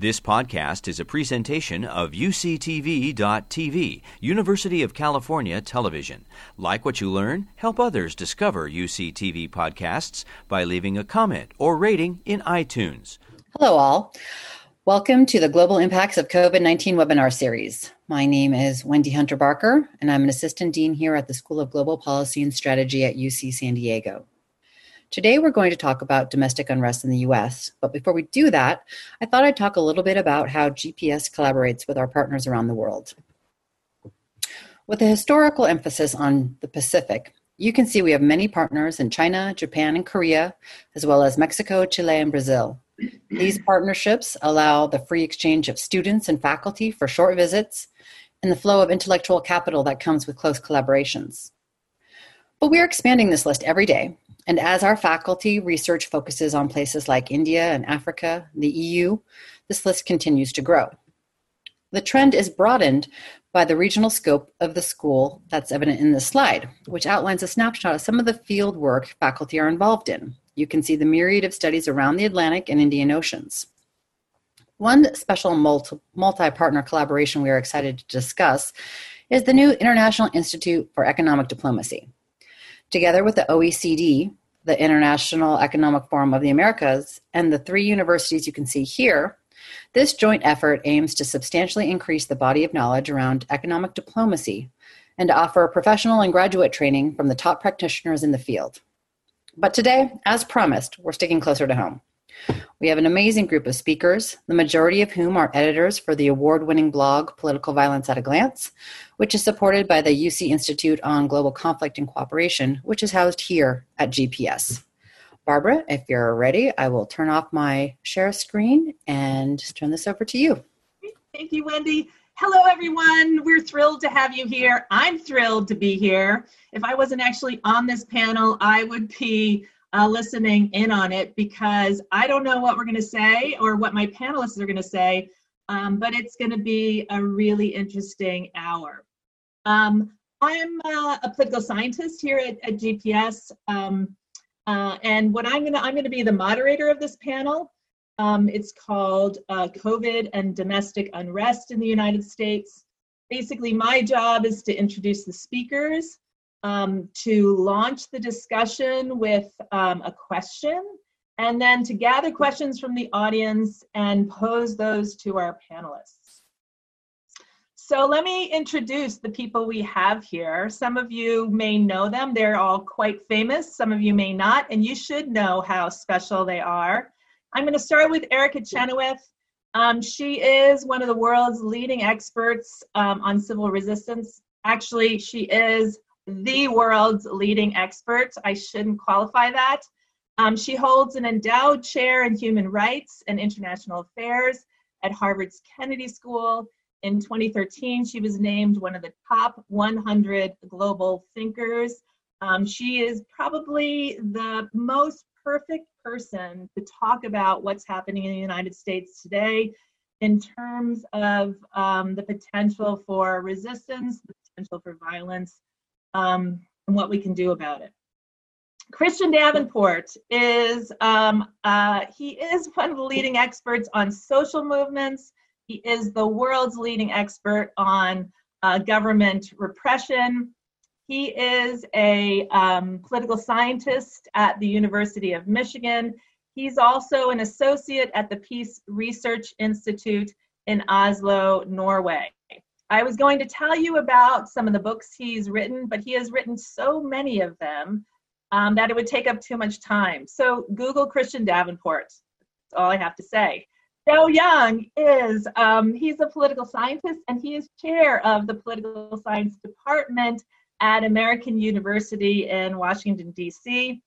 This podcast is a presentation of UCTV.tv, University of California Television. Like what you learn, help others discover UCTV podcasts by leaving a comment or rating in iTunes. Hello, all. Welcome to the Global Impacts of COVID 19 webinar series. My name is Wendy Hunter Barker, and I'm an assistant dean here at the School of Global Policy and Strategy at UC San Diego. Today, we're going to talk about domestic unrest in the US. But before we do that, I thought I'd talk a little bit about how GPS collaborates with our partners around the world. With a historical emphasis on the Pacific, you can see we have many partners in China, Japan, and Korea, as well as Mexico, Chile, and Brazil. These partnerships allow the free exchange of students and faculty for short visits and the flow of intellectual capital that comes with close collaborations. But we're expanding this list every day, and as our faculty research focuses on places like India and Africa, the EU, this list continues to grow. The trend is broadened by the regional scope of the school that's evident in this slide, which outlines a snapshot of some of the field work faculty are involved in. You can see the myriad of studies around the Atlantic and Indian Oceans. One special multi partner collaboration we are excited to discuss is the new International Institute for Economic Diplomacy. Together with the OECD, the International Economic Forum of the Americas, and the three universities you can see here, this joint effort aims to substantially increase the body of knowledge around economic diplomacy and to offer professional and graduate training from the top practitioners in the field. But today, as promised, we're sticking closer to home. We have an amazing group of speakers, the majority of whom are editors for the award winning blog Political Violence at a Glance, which is supported by the UC Institute on Global Conflict and Cooperation, which is housed here at GPS. Barbara, if you're ready, I will turn off my share screen and turn this over to you. Thank you, Wendy. Hello, everyone. We're thrilled to have you here. I'm thrilled to be here. If I wasn't actually on this panel, I would be uh, listening in on it because I don't know what we're going to say or what my panelists are going to say, um, but it's going to be a really interesting hour. Um, I'm uh, a political scientist here at, at GPS, um, uh, and what I'm going to I'm to be the moderator of this panel. Um, it's called uh, COVID and Domestic Unrest in the United States. Basically, my job is to introduce the speakers um, to launch the discussion with um, a question and then to gather questions from the audience and pose those to our panelists. So let me introduce the people we have here. Some of you may know them. They're all quite famous. Some of you may not, and you should know how special they are. I'm going to start with Erica Chenoweth. Um, she is one of the world's leading experts um, on civil resistance. Actually, she is the world's leading expert. I shouldn't qualify that. Um, she holds an endowed chair in human rights and international affairs at Harvard's Kennedy School. In 2013, she was named one of the top 100 global thinkers. Um, she is probably the most perfect person to talk about what's happening in the United States today in terms of um, the potential for resistance, the potential for violence, um, and what we can do about it. Christian Davenport is um, uh, he is one of the leading experts on social movements. He is the world's leading expert on uh, government repression. He is a um, political scientist at the University of Michigan. He's also an associate at the Peace Research Institute in Oslo, Norway. I was going to tell you about some of the books he's written, but he has written so many of them um, that it would take up too much time. So Google Christian Davenport. That's all I have to say. Joe Young is, um, he's a political scientist and he is chair of the political science department at American University in Washington, D.C.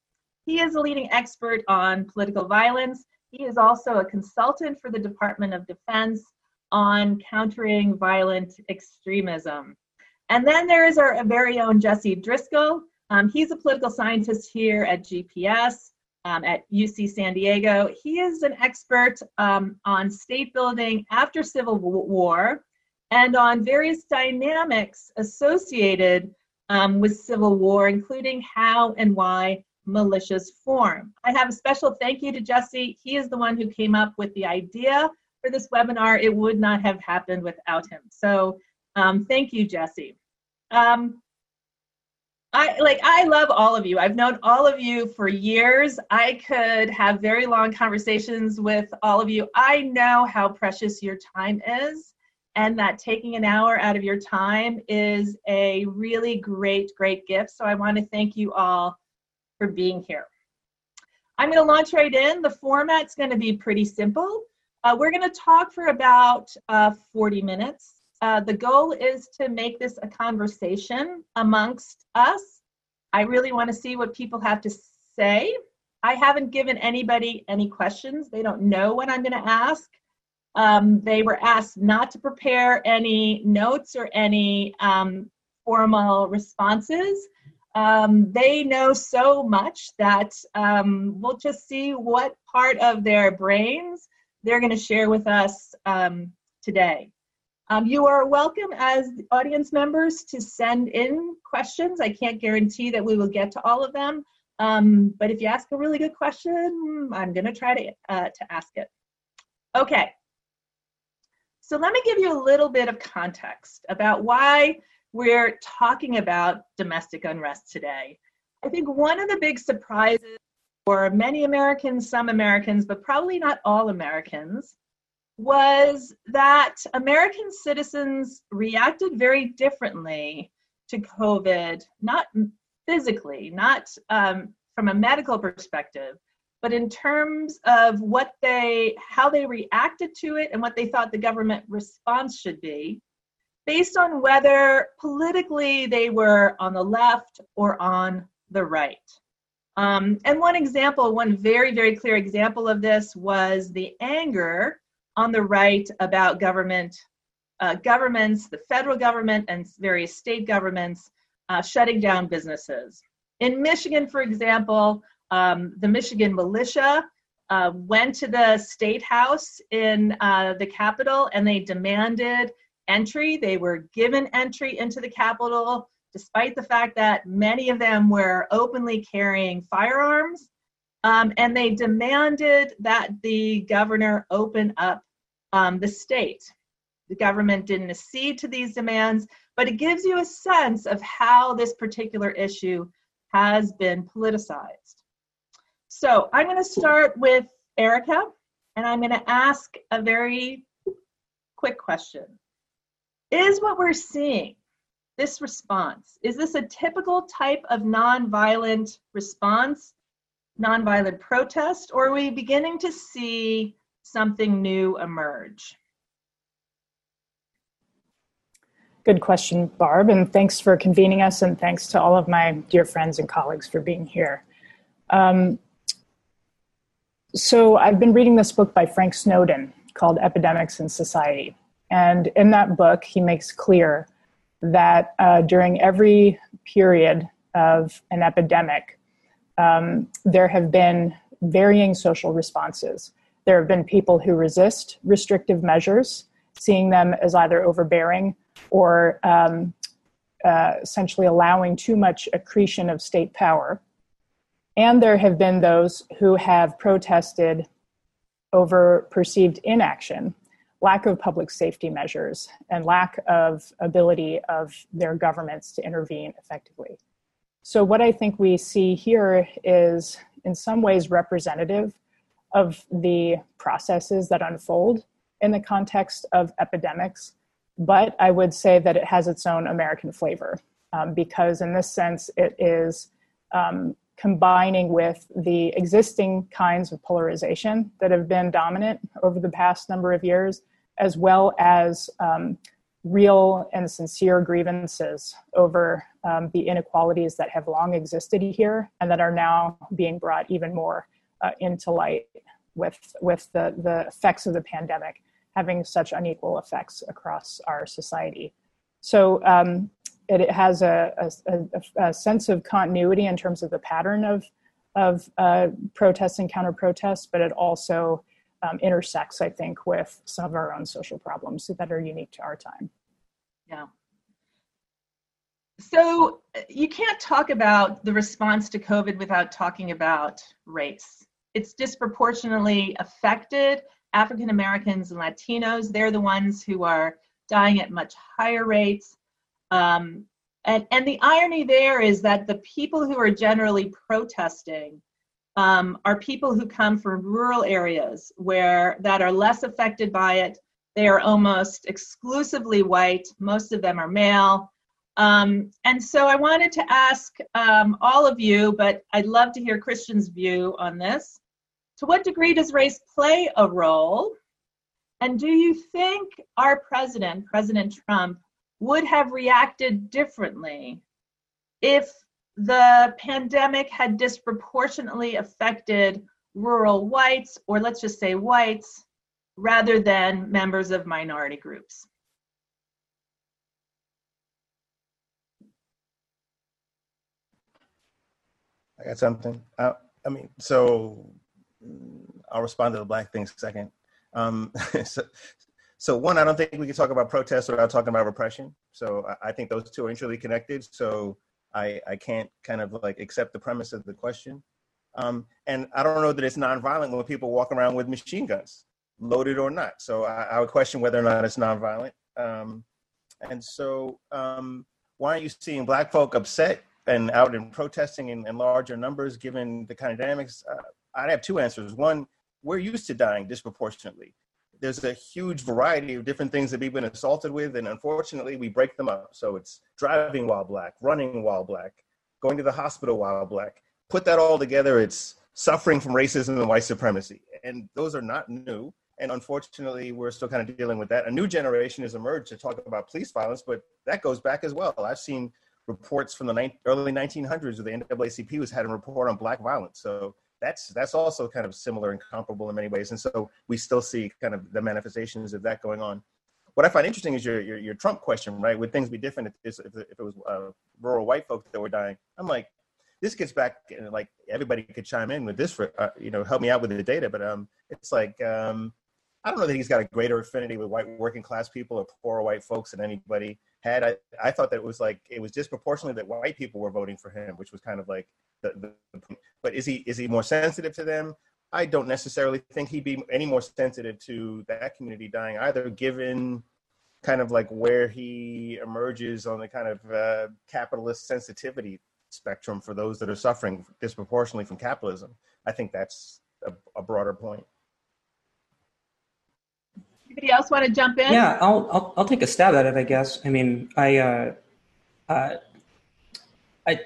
He is a leading expert on political violence. He is also a consultant for the Department of Defense on countering violent extremism. And then there is our very own Jesse Driscoll. Um, he's a political scientist here at GPS um, at UC San Diego. He is an expert um, on state building after Civil War and on various dynamics associated um, with Civil War, including how and why militias form. I have a special thank you to Jesse. He is the one who came up with the idea for this webinar. It would not have happened without him. So um, thank you, Jesse. Um, I like I love all of you. I've known all of you for years. I could have very long conversations with all of you. I know how precious your time is and that taking an hour out of your time is a really great great gift. So I want to thank you all for being here. I'm going to launch right in. The format's going to be pretty simple. Uh, we're going to talk for about uh, 40 minutes. Uh, the goal is to make this a conversation amongst us. I really want to see what people have to say. I haven't given anybody any questions. They don't know what I'm going to ask. Um, they were asked not to prepare any notes or any um, formal responses. Um, they know so much that um, we'll just see what part of their brains they're going to share with us um, today. Um, you are welcome as audience members to send in questions. I can't guarantee that we will get to all of them, um, but if you ask a really good question, I'm going to try to, uh, to ask it. Okay, so let me give you a little bit of context about why we're talking about domestic unrest today. I think one of the big surprises for many Americans, some Americans, but probably not all Americans, was that American citizens reacted very differently to COVID, not physically, not um, from a medical perspective, but in terms of what they, how they reacted to it and what they thought the government response should be, based on whether politically they were on the left or on the right. Um, and one example, one very, very clear example of this was the anger on the right about government, uh, governments, the federal government and various state governments uh, shutting down businesses. In Michigan, for example, um, the Michigan militia uh, went to the state house in uh, the Capitol and they demanded entry. They were given entry into the Capitol, despite the fact that many of them were openly carrying firearms. Um, and they demanded that the governor open up um, the state. The government didn't accede to these demands, but it gives you a sense of how this particular issue has been politicized. So I'm going to start with Erica, and I'm going to ask a very quick question. Is what we're seeing, this response, is this a typical type of nonviolent response, nonviolent protest, or are we beginning to see something new emerge? Good question, Barb, and thanks for convening us, and thanks to all of my dear friends and colleagues for being here. Um, so I've been reading this book by Frank Snowden called Epidemics and Society. And in that book, he makes clear that uh, during every period of an epidemic, um, there have been varying social responses. There have been people who resist restrictive measures, seeing them as either overbearing or um, uh, essentially allowing too much accretion of state power. And there have been those who have protested over perceived inaction, lack of public safety measures, and lack of ability of their governments to intervene effectively. So, what I think we see here is, in some ways, representative of the processes that unfold in the context of epidemics. But I would say that it has its own American flavor um, because, in this sense, it is um, combining with the existing kinds of polarization that have been dominant over the past number of years, as well as um, real and sincere grievances over um, the inequalities that have long existed here and that are now being brought even more uh, into light with, with the, the effects of the pandemic having such unequal effects across our society. So, um, it, has a, a, a, sense of continuity in terms of the pattern of of uh, protests and counter protests, but it also um, intersects, I think, with some of our own social problems that are unique to our time. Yeah. So you can't talk about the response to COVID without talking about race. It's disproportionately affected African Americans and Latinos. They're the ones who are dying at much higher rates. Um, and, and the irony there is that the people who are generally protesting um, are people who come from rural areas where that are less affected by it. They are almost exclusively white. Most of them are male. Um, and so I wanted to ask um, all of you, but I'd love to hear Christian's view on this. To what degree does race play a role? And do you think our president, President Trump, would have reacted differently if the pandemic had disproportionately affected rural whites, or let's just say whites, rather than members of minority groups? I got something. Uh, I mean, so I'll respond to the black thing second. Um, so, so one, I don't think we can talk about protests without talking about repression. So I, I think those two are intricately connected. So I, I can't kind of like accept the premise of the question. Um, and I don't know that it's nonviolent when people walk around with machine guns, loaded or not. So I, I would question whether or not it's nonviolent. Um, and so um, why aren't you seeing black folk upset and out and protesting in, in larger numbers given the kind of dynamics? Uh, I'd have two answers. One, we're used to dying disproportionately. There's a huge variety of different things that we've been assaulted with, and unfortunately, we break them up. So it's driving while black, running while black, going to the hospital while black. Put that all together, it's suffering from racism and white supremacy. And those are not new. And unfortunately, we're still kind of dealing with that. A new generation has emerged to talk about police violence, but that goes back as well. I've seen reports from the early 1900s where the NAACP was had a report on black violence. So that's that's also kind of similar and comparable in many ways. And so we still see kind of the manifestations of that going on. What I find interesting is your your, your Trump question, right? Would things be different if, if, if it was uh, rural white folks that were dying? I'm like, this gets back and like everybody could chime in with this for uh, you know help me out with the data, but um, it's like um, I don't know that he's got a greater affinity with white working class people or poor white folks than anybody had. I, I thought that it was like it was disproportionately that white people were voting for him, which was kind of like the, the but is he is he more sensitive to them? I don't necessarily think he'd be any more sensitive to that community dying either, given kind of like where he emerges on the kind of uh, capitalist sensitivity spectrum for those that are suffering disproportionately from capitalism. I think that's a, a broader point. Anybody else want to jump in? Yeah, I'll, I'll, I'll take a stab at it. I guess. I mean, I uh, uh, I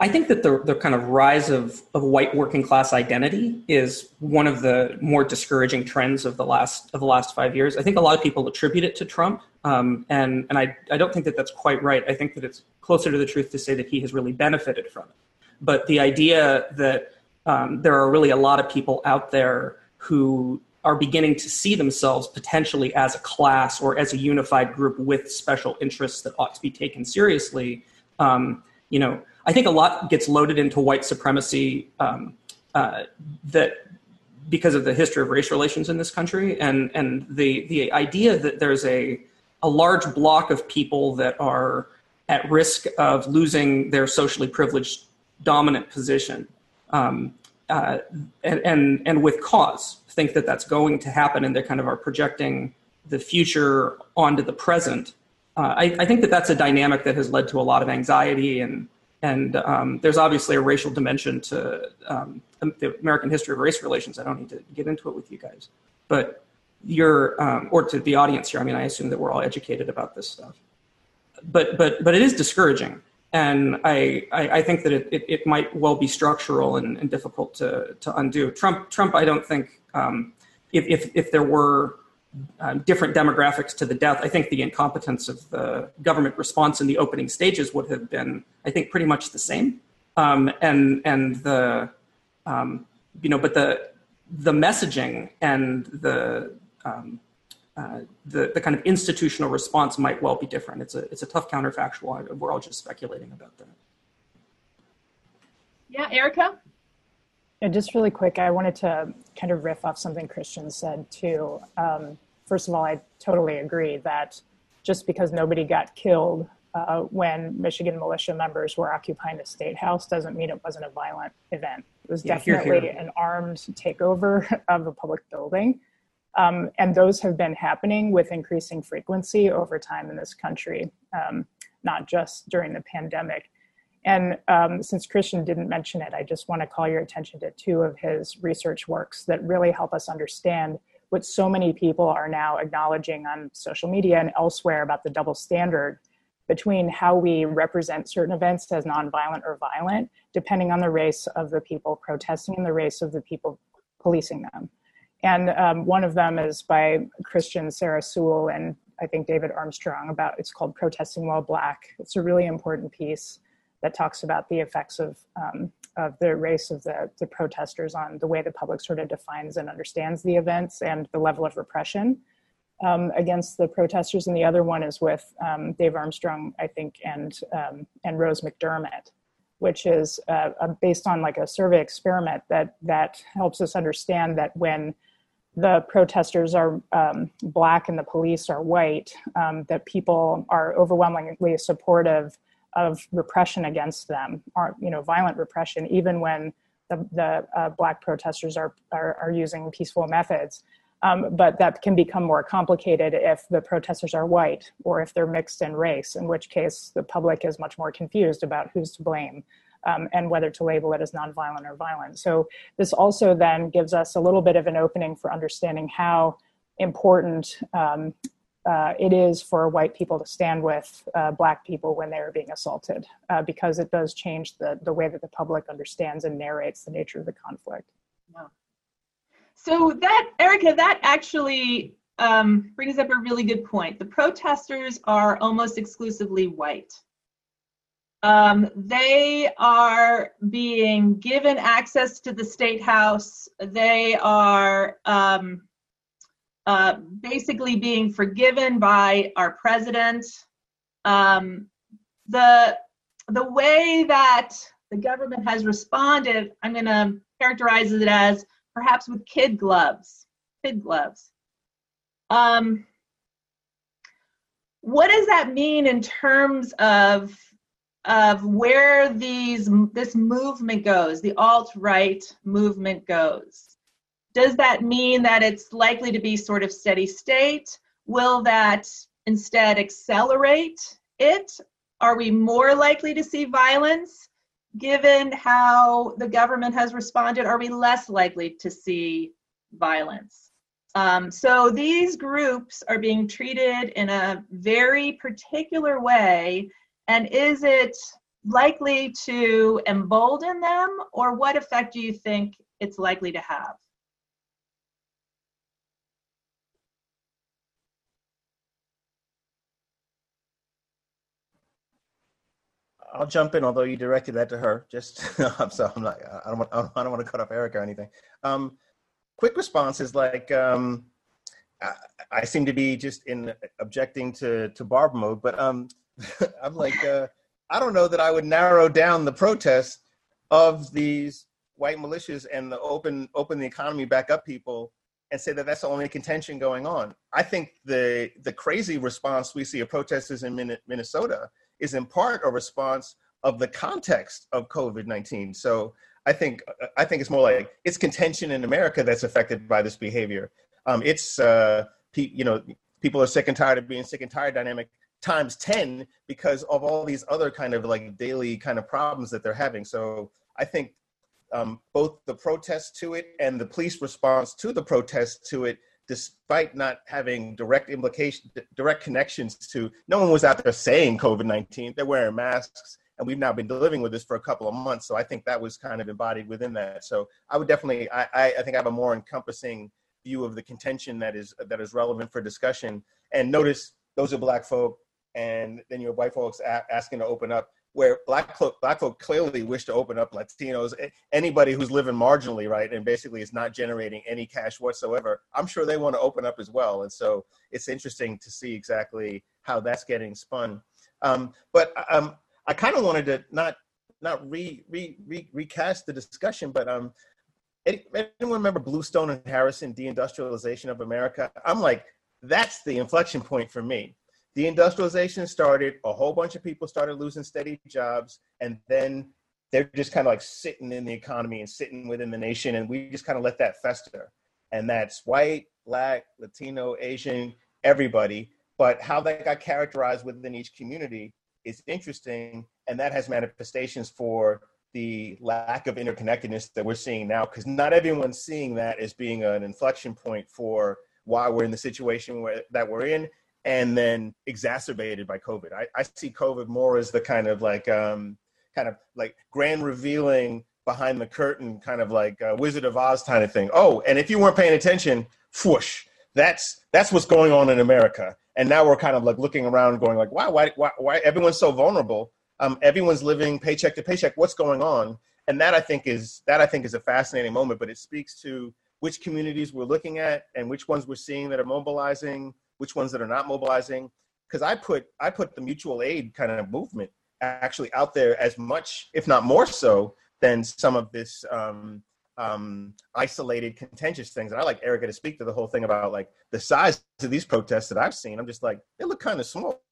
I think that the the kind of rise of of white working class identity is one of the more discouraging trends of the last of the last five years. I think a lot of people attribute it to Trump, um, and and I I don't think that that's quite right. I think that it's closer to the truth to say that he has really benefited from it. But the idea that um, there are really a lot of people out there who are beginning to see themselves potentially as a class or as a unified group with special interests that ought to be taken seriously. Um, you know, I think a lot gets loaded into white supremacy um, uh, that because of the history of race relations in this country and and the the idea that there's a a large block of people that are at risk of losing their socially privileged dominant position um, uh, and, and and with cause think that that's going to happen and they kind of are projecting the future onto the present. Uh, I, I, think that that's a dynamic that has led to a lot of anxiety and and um, there's obviously a racial dimension to um, the American history of race relations. I don't need to get into it with you guys, but you're um, or to the audience here. I mean, I assume that we're all educated about this stuff, but but but it is discouraging and I, I, I, think that it, it, it, might well be structural and, and, difficult to, to undo. Trump, Trump, I don't think um, if, if, if there were um, different demographics to the death, I think the incompetence of the government response in the opening stages would have been, I think, pretty much the same. Um, and and the um, you know, but the the messaging and the um, uh, the, the kind of institutional response might well be different. It's a, it's a tough counterfactual. We're all just speculating about that. Yeah, Erica? Yeah, just really quick, I wanted to kind of riff off something Christian said too. Um, first of all, I totally agree that just because nobody got killed uh, when Michigan militia members were occupying the state house doesn't mean it wasn't a violent event. It was yeah, definitely here, here. an armed takeover of a public building. Um, and those have been happening with increasing frequency over time in this country, um, not just during the pandemic. And um, since Christian didn't mention it, I just want to call your attention to two of his research works that really help us understand what so many people are now acknowledging on social media and elsewhere about the double standard between how we represent certain events as nonviolent or violent, depending on the race of the people protesting and the race of the people policing them. And um, one of them is by Christian Sarah Soule and I think David Armstrong about it's called Protesting While Black. It's a really important piece that talks about the effects of um, of the race of the, the protesters on the way the public sort of defines and understands the events and the level of repression um, against the protesters. And the other one is with um, Dave Armstrong, I think, and um, and Rose McDermott, which is uh, based on like a survey experiment that that helps us understand that when the protesters are um, black and the police are white, um, that people are overwhelmingly supportive of repression against them, or you know, violent repression, even when the, the uh, black protesters are, are, are using peaceful methods. Um, but that can become more complicated if the protesters are white or if they're mixed in race, in which case the public is much more confused about who's to blame um, and whether to label it as nonviolent or violent. So this also then gives us a little bit of an opening for understanding how important um, uh, it is for white people to stand with uh, black people when they are being assaulted, uh, because it does change the, the way that the public understands and narrates the nature of the conflict. Yeah. So that, Erica, that actually um, brings up a really good point. The protesters are almost exclusively white. Um, they are being given access to the state house. They are um, uh, basically being forgiven by our president. Um, the the way that the government has responded, I'm going to characterize it as perhaps with kid gloves. Kid gloves. Um, what does that mean in terms of of where these this movement goes, the alt right movement goes? Does that mean that it's likely to be sort of steady state? Will that instead accelerate it? Are we more likely to see violence given how the government has responded? Are we less likely to see violence? Um, so these groups are being treated in a very particular way. And is it likely to embolden them, or what effect do you think it's likely to have? I'll jump in, although you directed that to her. Just so I'm not. I don't. Want, I don't want to cut off Eric or anything. Um, quick response is like um, I, I, seem to be just in objecting to to Barb mode, but um, I'm like uh, I don't know that I would narrow down the protest of these white militias and the open open the economy back up people and say that that's the only contention going on. I think the the crazy response we see of protesters in Minnesota is in part a response of the context of COVID-19. So I think I think it's more like it's contention in America that's affected by this behavior. Um, it's uh, you know people are sick and tired of being sick and tired dynamic times 10 because of all these other kind of like daily kind of problems that they're having. So I think um, both the protest to it and the police response to the protest to it despite not having direct implication, direct connections to, no one was out there saying COVID-19. They're wearing masks, and we've now been living with this for a couple of months. So I think that was kind of embodied within that. So I would definitely, I, I, I think I have a more encompassing view of the contention that is that is relevant for discussion. And notice those are black folk, and then you have white folks a- asking to open up where black folk, black folk clearly wish to open up Latinos, anybody who's living marginally, right, and basically is not generating any cash whatsoever. I'm sure they want to open up as well, and so it's interesting to see exactly how that's getting spun. Um, but um, I kind of wanted to not not re, re, re, recast the discussion, but um, anyone remember Bluestone and Harrison, deindustrialization of America? I'm like, that's the inflection point for me deindustrialization started, a whole bunch of people started losing steady jobs, and then they're just kind of like sitting in the economy and sitting within the nation, and we just kind of let that fester. And that's white, black, Latino, Asian, everybody. But how that got characterized within each community is interesting, and that has manifestations for the lack of interconnectedness that we're seeing now, because not everyone's seeing that as being an inflection point for why we're in the situation where, that we're in, and then exacerbated by COVID. I, I see COVID more as the kind of like um, kind of like grand revealing behind the curtain, kind of like Wizard of Oz kind of thing. Oh, and if you weren't paying attention, whoosh, that's that's what's going on in America. And now we're kind of like looking around, going like, wow, why, why, why everyone's so vulnerable? Um, everyone's living paycheck to paycheck. What's going on? And that I think is that I think is a fascinating moment. But it speaks to which communities we're looking at and which ones we're seeing that are mobilizing, which ones that are not mobilizing. Because I put I put the mutual aid kind of movement actually out there as much, if not more so, than some of this um, um, isolated, contentious things. And I like Erica to speak to the whole thing about like the size of these protests that I've seen. I'm just like, they look kind of small.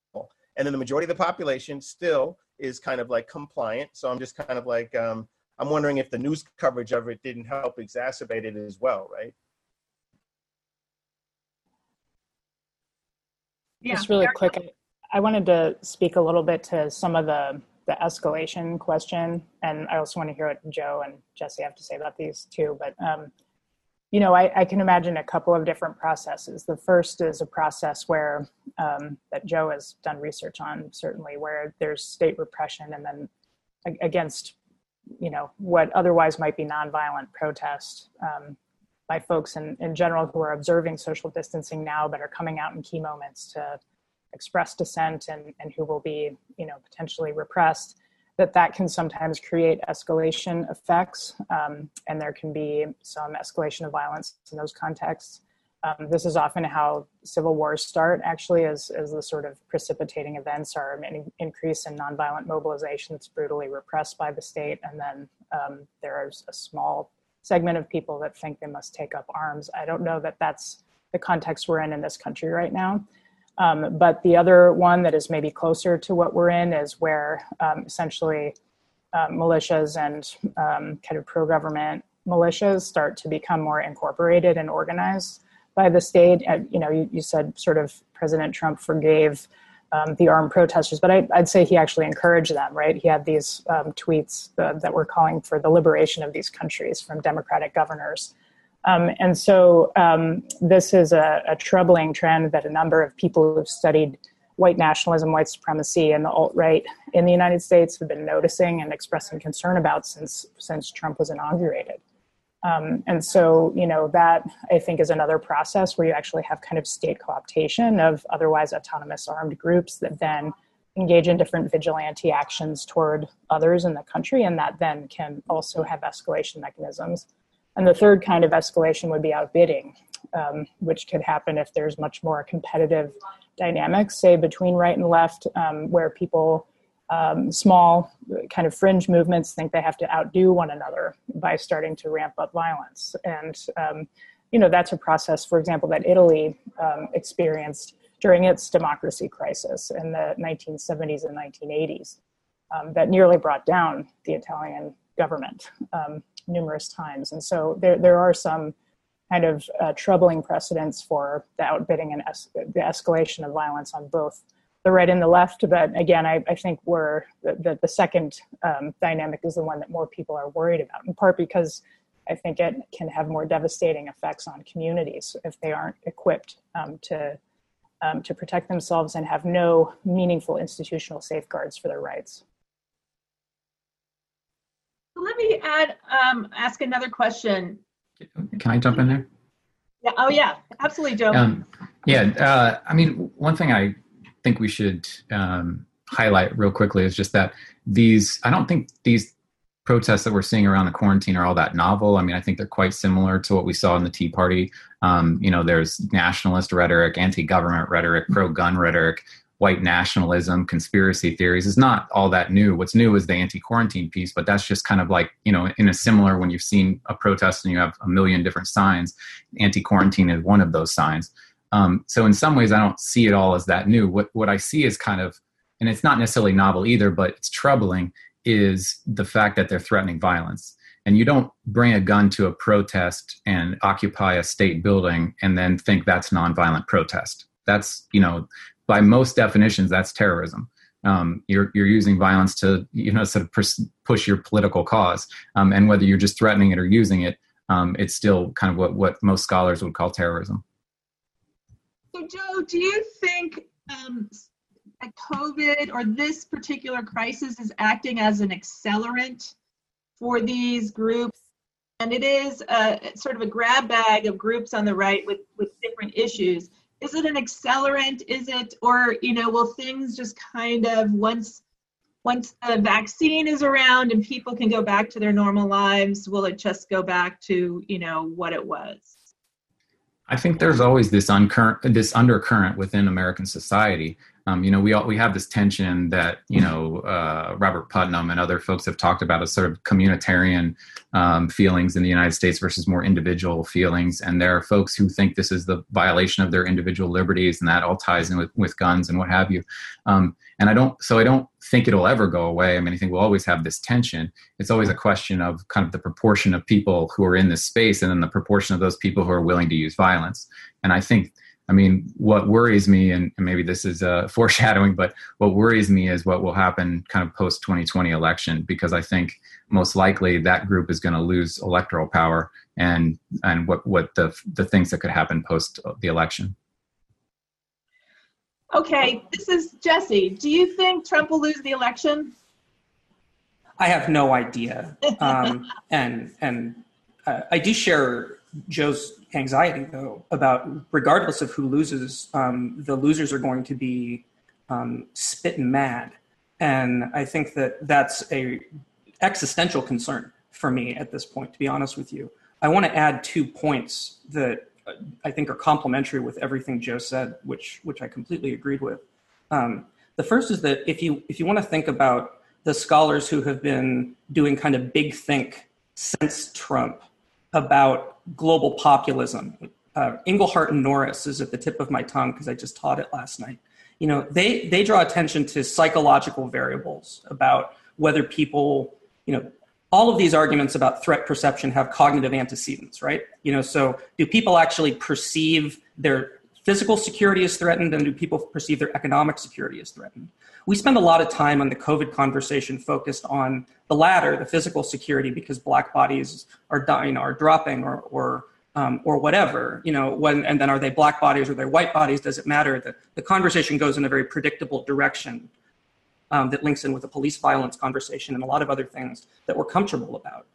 And then the majority of the population still is kind of like compliant. So I'm just kind of like, um, I'm wondering if the news coverage of it didn't help exacerbate it as well, right? Yeah. Just really quick, I wanted to speak a little bit to some of the the escalation question, and I also want to hear what Joe and Jesse have to say about these too. But um, you know, I, I, can imagine a couple of different processes. The first is a process where um, that Joe has done research on, certainly, where there's state repression, and then against you know what otherwise might be nonviolent protest um, by folks in, in general who are observing social distancing now, but are coming out in key moments to express dissent and, and who will be, you know, potentially repressed, that that can sometimes create escalation effects. Um, and there can be some escalation of violence in those contexts. Um, this is often how civil wars start, actually, as, as the sort of precipitating events are an increase in nonviolent mobilization that's brutally repressed by the state. And then um, there's a small segment of people that think they must take up arms. I don't know that that's the context we're in in this country right now. Um, but the other one that is maybe closer to what we're in is where um, essentially uh, militias and um, kind of pro government militias start to become more incorporated and organized by the state. And, you know, you, you said sort of President Trump forgave um, the armed protesters, but I, would say he actually encouraged them, right? He had these um, tweets uh, that were calling for the liberation of these countries from democratic governors. Um, and so um, this is a, a, troubling trend that a number of people who've studied white nationalism, white supremacy, and the alt right in the United States have been noticing and expressing concern about since since Trump was inaugurated. Um, and so, you know, that I think is another process where you actually have kind of state co-optation of otherwise autonomous armed groups that then engage in different vigilante actions toward others in the country, and that then can also have escalation mechanisms. And the third kind of escalation would be outbidding, um, which could happen if there's much more competitive dynamics, say between right and left, um, where people, um, small kind of fringe movements, think they have to outdo one another by starting to ramp up violence. And, um, you know, that's a process, for example, that Italy um, experienced during its democracy crisis in the 1970s and 1980s um, that nearly brought down the Italian government um, numerous times. And so there, there are some kind of uh, troubling precedents for the outbidding and es- the escalation of violence on both the right and the left. But again, I, I think we're the, the, the second um, dynamic is the one that more people are worried about, in part because I think it can have more devastating effects on communities if they aren't equipped um, to um, to protect themselves and have no meaningful institutional safeguards for their rights let me add, um, ask another question. Can I jump in there? Yeah. Oh, yeah. Absolutely, Joe. Um, yeah. Uh, I mean, one thing I think we should um, highlight real quickly is just that these. I don't think these protests that we're seeing around the quarantine are all that novel. I mean, I think they're quite similar to what we saw in the Tea Party. Um, you know, there's nationalist rhetoric, anti-government rhetoric, pro-gun rhetoric, white nationalism, conspiracy theories is not all that new. What's new is the anti-quarantine piece, but that's just kind of like, you know, in a similar when you've seen a protest and you have a million different signs, anti-quarantine is one of those signs. Um, so in some ways, I don't see it all as that new. What what I see is kind of, and it's not necessarily novel either, but it's troubling. Is the fact that they're threatening violence, and you don't bring a gun to a protest and occupy a state building and then think that's nonviolent protest. That's you know, by most definitions, that's terrorism. Um, you're you're using violence to you know sort of push your political cause, um, and whether you're just threatening it or using it, um, it's still kind of what what most scholars would call terrorism. So, Joe, do you think um, COVID or this particular crisis is acting as an accelerant for these groups? And it is a, sort of a grab bag of groups on the right with, with different issues. Is it an accelerant? Is it, or, you know, will things just kind of once once the vaccine is around and people can go back to their normal lives, will it just go back to, you know, what it was? I think there's always this this undercurrent within American society. Um, you know, we all, we have this tension that you know uh, Robert Putnam and other folks have talked about as sort of communitarian um, feelings in the United States versus more individual feelings. And there are folks who think this is the violation of their individual liberties, and that all ties in with, with guns and what have you. Um, and I don't, so I don't think it'll ever go away. I mean, I think we'll always have this tension. It's always a question of kind of the proportion of people who are in this space and then the proportion of those people who are willing to use violence. And I think, I mean, what worries me, and maybe this is uh, foreshadowing, but what worries me is what will happen kind of post 2020 election, because I think most likely that group is going to lose electoral power and and what what the the things that could happen post the election. Okay, this is Jesse. Do you think Trump will lose the election? I have no idea, um, and and uh, I do share Joe's anxiety though about regardless of who loses, um, the losers are going to be um, spitting mad, and I think that that's a existential concern for me at this point. To be honest with you, I want to add two points that I think are complementary with everything Joe said, which which I completely agreed with. Um, the first is that if you if you want to think about the scholars who have been doing kind of big think since Trump about global populism, uh, Inglehart and Norris is at the tip of my tongue because I just taught it last night. You know, they they draw attention to psychological variables about whether people, you know, all of these arguments about threat perception have cognitive antecedents, right? You know, so do people actually perceive their physical security is threatened and do people perceive their economic security is threatened? We spend a lot of time on the COVID conversation focused on the latter, the physical security, because black bodies are dying, are dropping, or or um, or whatever, you know, when and then are they black bodies or they white bodies? Does it matter? The, the conversation goes in a very predictable direction um, that links in with the police violence conversation and a lot of other things that we're comfortable about.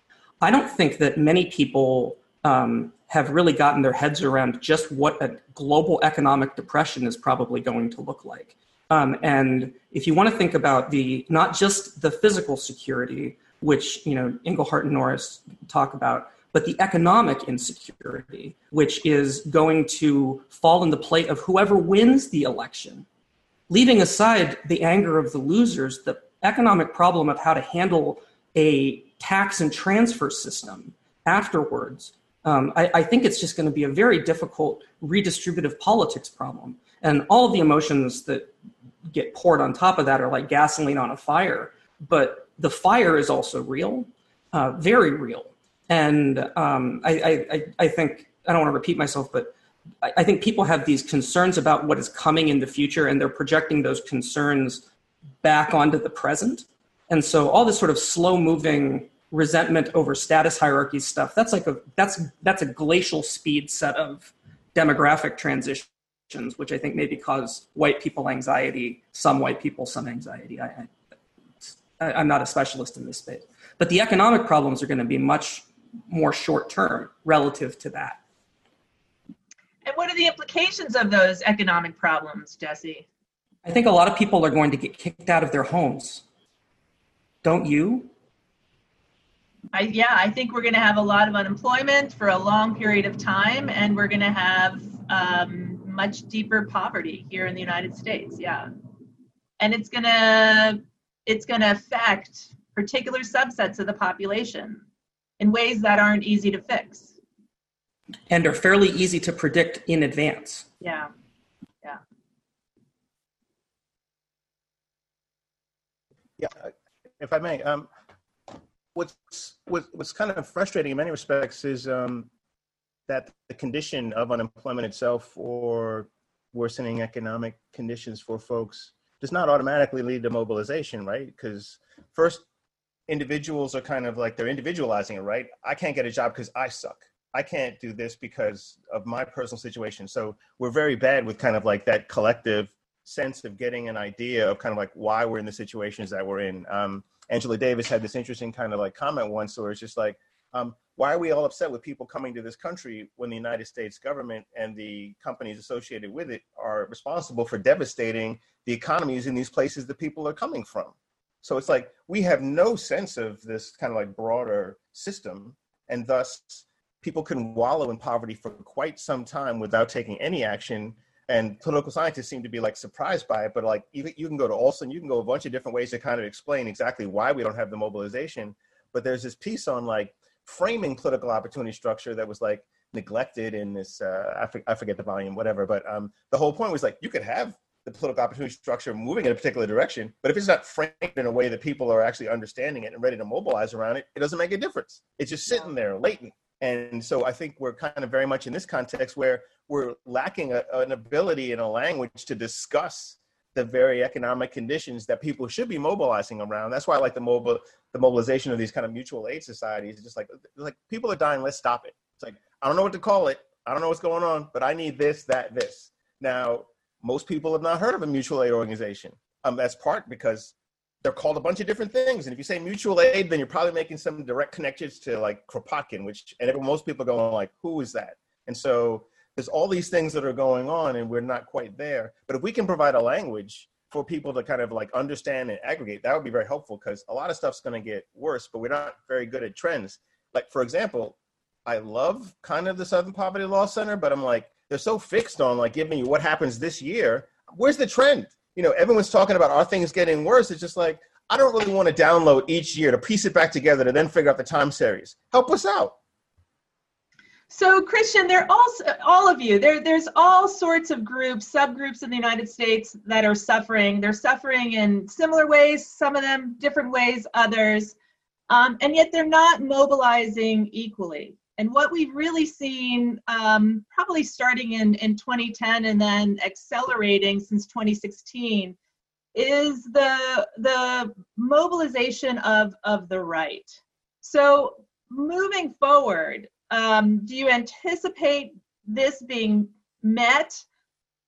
I don't think that many people um, have really gotten their heads around just what a global economic depression is probably going to look like. Um, and if you want to think about the not just the physical security, which you know Inglehart and Norris talk about, but the economic insecurity, which is going to fall in the plate of whoever wins the election leaving aside the anger of the losers, the economic problem of how to handle a tax and transfer system afterwards, um, I, I, think it's just going to be a very difficult redistributive politics problem. And all of the emotions that get poured on top of that are like gasoline on a fire. But the fire is also real, uh, very real. And um, I, I, I think, I don't want to repeat myself, but I think people have these concerns about what is coming in the future, and they're projecting those concerns back onto the present. And so all this sort of slow moving resentment over status hierarchy stuff, that's like a that's that's a glacial speed set of demographic transitions, which I think maybe cause white people anxiety, some white people some anxiety. I, I, I'm not a specialist in this space. But the economic problems are going to be much more short term relative to that. And what are the implications of those economic problems, Jesse? I think a lot of people are going to get kicked out of their homes. Don't you? I, yeah, I think we're going to have a lot of unemployment for a long period of time, and we're going to have um, much deeper poverty here in the United States. Yeah, and it's going to it's going to affect particular subsets of the population in ways that aren't easy to fix. and are fairly easy to predict in advance. Yeah. Yeah. Yeah, if I may, um, what's what's kind of frustrating in many respects is um, that the condition of unemployment itself or worsening economic conditions for folks does not automatically lead to mobilization, right? Because first, individuals are kind of like they're individualizing it, right? I can't get a job because I suck. I can't do this because of my personal situation. So we're very bad with kind of like that collective sense of getting an idea of kind of like why we're in the situations that we're in. Um, Angela Davis had this interesting kind of like comment once where it's just like, um, why are we all upset with people coming to this country when the United States government and the companies associated with it are responsible for devastating the economies in these places that people are coming from? So it's like we have no sense of this kind of like broader system, and thus people can wallow in poverty for quite some time without taking any action. And political scientists seem to be like surprised by it, but like you, you can go to Olson, you can go a bunch of different ways to kind of explain exactly why we don't have the mobilization. But there's this piece on like framing political opportunity structure that was like neglected in this uh, I, for, I forget the volume whatever but um, the whole point was like you could have the political opportunity structure moving in a particular direction but if it's not framed in a way that people are actually understanding it and ready to mobilize around it it doesn't make a difference it's just sitting there latent and so i think we're kind of very much in this context where we're lacking a, an ability and a language to discuss the very economic conditions that people should be mobilizing around. That's why I like the mobile the mobilization of these kind of mutual aid societies. It's just like like people are dying, let's stop it. It's like I don't know what to call it. I don't know what's going on, but I need this, that, this. Now, most people have not heard of a mutual aid organization. Um, that's part because they're called a bunch of different things. And if you say mutual aid, then you're probably making some direct connections to like Kropotkin, which and most people going like, who is that? And so there's all these things that are going on and we're not quite there. But if we can provide a language for people to kind of like understand and aggregate, that would be very helpful because a lot of stuff's going to get worse, but we're not very good at trends. Like, for example, I love kind of the Southern Poverty Law Center, but I'm like, they're so fixed on like giving you what happens this year. Where's the trend? You know, everyone's talking about are things getting worse? It's just like, I don't really want to download each year to piece it back together to then figure out the time series. Help us out. So Christian, there also all of you there. There's all sorts of groups, subgroups in the United States that are suffering. They're suffering in similar ways, some of them different ways, others, um, and yet they're not mobilizing equally. And what we've really seen, um, probably starting in in 2010 and then accelerating since 2016, is the the mobilization of of the right. So moving forward um, do you anticipate this being met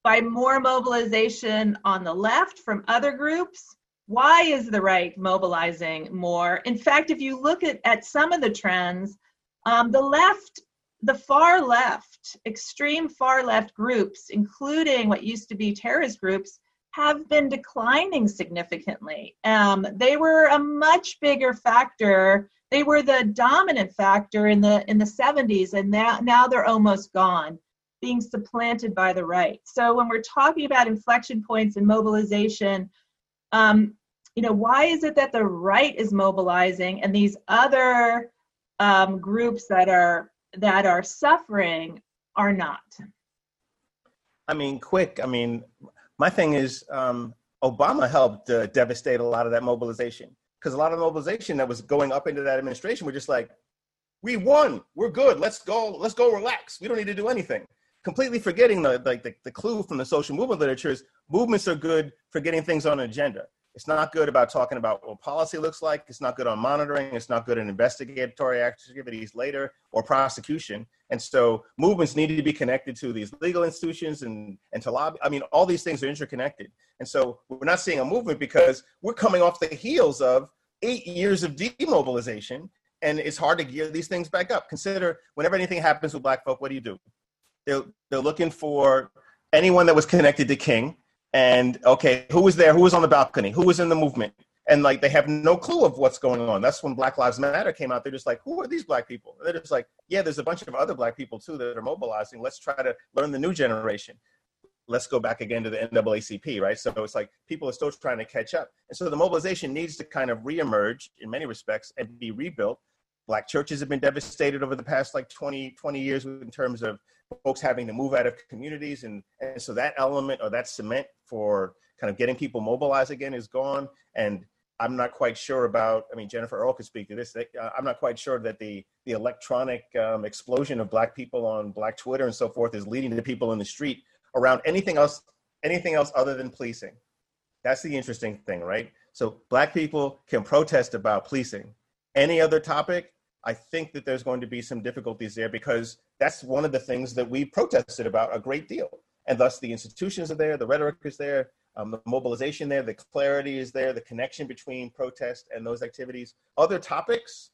by more mobilization on the left from other groups? Why is the right mobilizing more? In fact, if you look at, at some of the trends, um, the left, the far left, extreme far left groups, including what used to be terrorist groups, have been declining significantly. Um, they were a much bigger factor they were the dominant factor in the in the 70s and now now they're almost gone being supplanted by the right so when we're talking about inflection points and mobilization um, you know why is it that the right is mobilizing and these other um, groups that are that are suffering are not i mean quick i mean my thing is um, obama helped uh, devastate a lot of that mobilization because a lot of the mobilization that was going up into that administration were just like, we won, we're good, let's go, let's go relax. We don't need to do anything. Completely forgetting the like the, the clue from the social movement literature is movements are good for getting things on an agenda. It's not good about talking about what policy looks like. It's not good on monitoring. It's not good in investigatory activities later or prosecution. And so movements need to be connected to these legal institutions and, and to lobby. I mean, all these things are interconnected. And so we're not seeing a movement because we're coming off the heels of eight years of demobilization. And it's hard to gear these things back up. Consider whenever anything happens with black folk, what do you do? They're, they're looking for anyone that was connected to King and okay, who was there? Who was on the balcony? Who was in the movement? And like they have no clue of what's going on. That's when Black Lives Matter came out. They're just like, who are these black people? And they're just like, yeah, there's a bunch of other black people too that are mobilizing. Let's try to learn the new generation. Let's go back again to the NAACP, right? So it's like people are still trying to catch up. And so the mobilization needs to kind of reemerge in many respects and be rebuilt black churches have been devastated over the past like 20, 20 years in terms of folks having to move out of communities. And, and so that element or that cement for kind of getting people mobilized again is gone. And I'm not quite sure about, I mean, Jennifer Earl could speak to this. Uh, I'm not quite sure that the, the electronic um, explosion of black people on black Twitter and so forth is leading to people in the street around anything else, anything else other than policing. That's the interesting thing, right? So black people can protest about policing. Any other topic, I think that there's going to be some difficulties there because that's one of the things that we protested about a great deal. And thus the institutions are there, the rhetoric is there, um, the mobilization there, the clarity is there, the connection between protest and those activities. Other topics,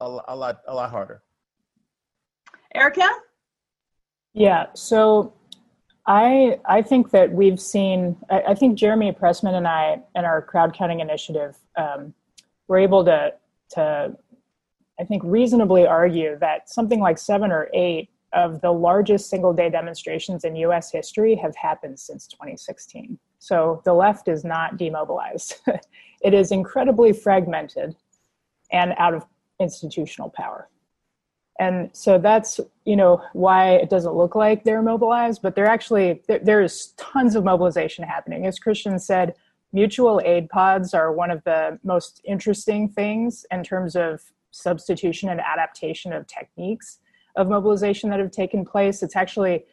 a, a lot, a lot harder. Erica? Yeah, so I I think that we've seen. I, I, think Jeremy Pressman and I, and our crowd counting initiative, um, were able to to I think reasonably argue that something like seven or eight of the largest single day demonstrations in U.S. history have happened since 2016. So the left is not demobilized. it is incredibly fragmented and out of institutional power and so that's you know why it doesn't look like they're mobilized but they're actually there, there's tons of mobilization happening as christian said mutual aid pods are one of the most interesting things in terms of substitution and adaptation of techniques of mobilization that have taken place. It's actually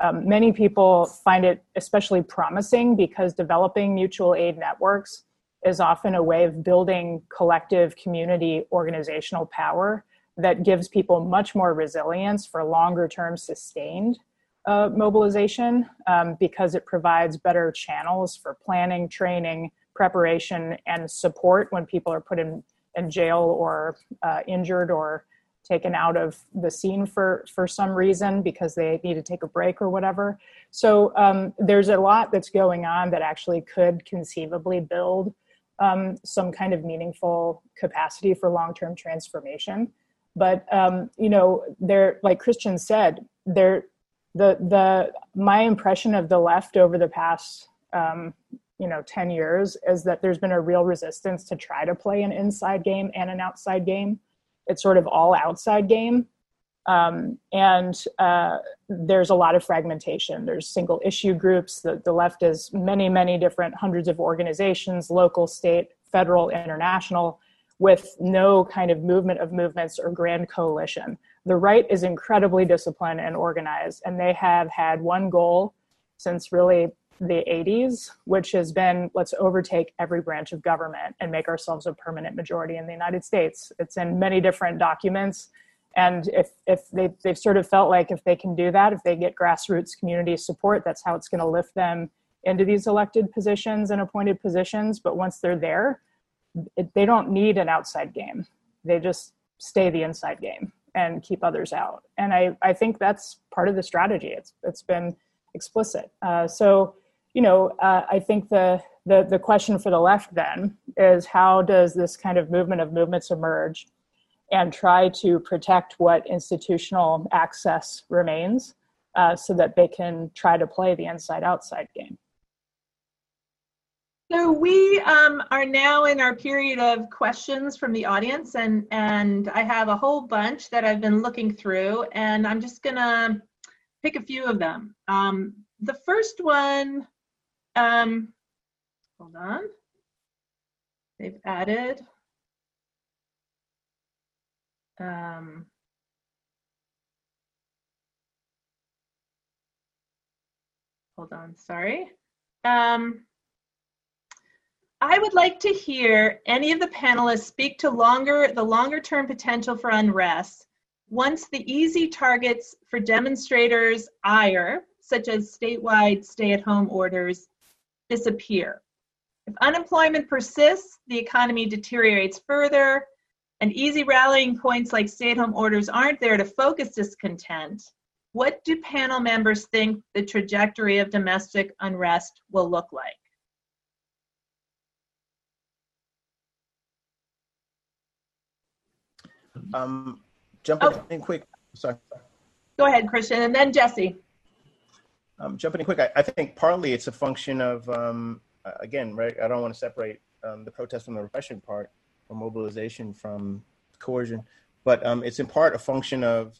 um, many people find it especially promising because developing mutual aid networks is often a way of building collective community organizational power that gives people much more resilience for longer term sustained uh, mobilization um, because it provides better channels for planning, training, preparation, and support when people are put in, in jail or uh, injured or taken out of the scene for for some reason because they need to take a break or whatever. So um, there's a lot that's going on that actually could conceivably build um, some kind of meaningful capacity for long term transformation. But um, you know, there, like Christian said, there, the the my impression of the left over the past um, you know 10 years is that there's been a real resistance to try to play an inside game and an outside game. It's sort of all outside game. Um, and uh, there's a lot of fragmentation. There's single issue groups. The, the left is many many different hundreds of organizations local state federal international with no kind of movement of movements or grand coalition. The right is incredibly disciplined and organized, and they have had one goal since really the 80s, which has been let's overtake every branch of government and make ourselves a permanent majority in the United States. It's in many different documents. And if, if they, they've sort of felt like if they can do that, if they get grassroots community support, that's how it's going to lift them into these elected positions and appointed positions. But once they're there, it, they don't need an outside game. They just stay the inside game and keep others out. And I, I think that's part of the strategy. It's it's been explicit. Uh, so, you know, uh, I think the, the the question for the left then is how does this kind of movement of movements emerge and try to protect what institutional access remains uh, so that they can try to play the inside outside game. So we um, are now in our period of questions from the audience, and and I have a whole bunch that I've been looking through, and I'm just gonna pick a few of them. Um, the first one, um, hold on, they've added. Um, hold on, sorry. Um, I would like to hear any of the panelists speak to longer the longer term potential for unrest once the easy targets for demonstrators' ire, such as statewide stay at home orders, disappear. If unemployment persists, the economy deteriorates further, and easy rallying points like stay at home orders aren't there to focus discontent. What do panel members think the trajectory of domestic unrest will look like? Um, jumping oh. in quick. Sorry. Go ahead, Christian, and then Jesse. Um, jumping in quick, I, I, think partly it's a function of, um, again, right, I don't want to separate um, the protest from the repression part, or mobilization from coercion. but um, it's in part a function of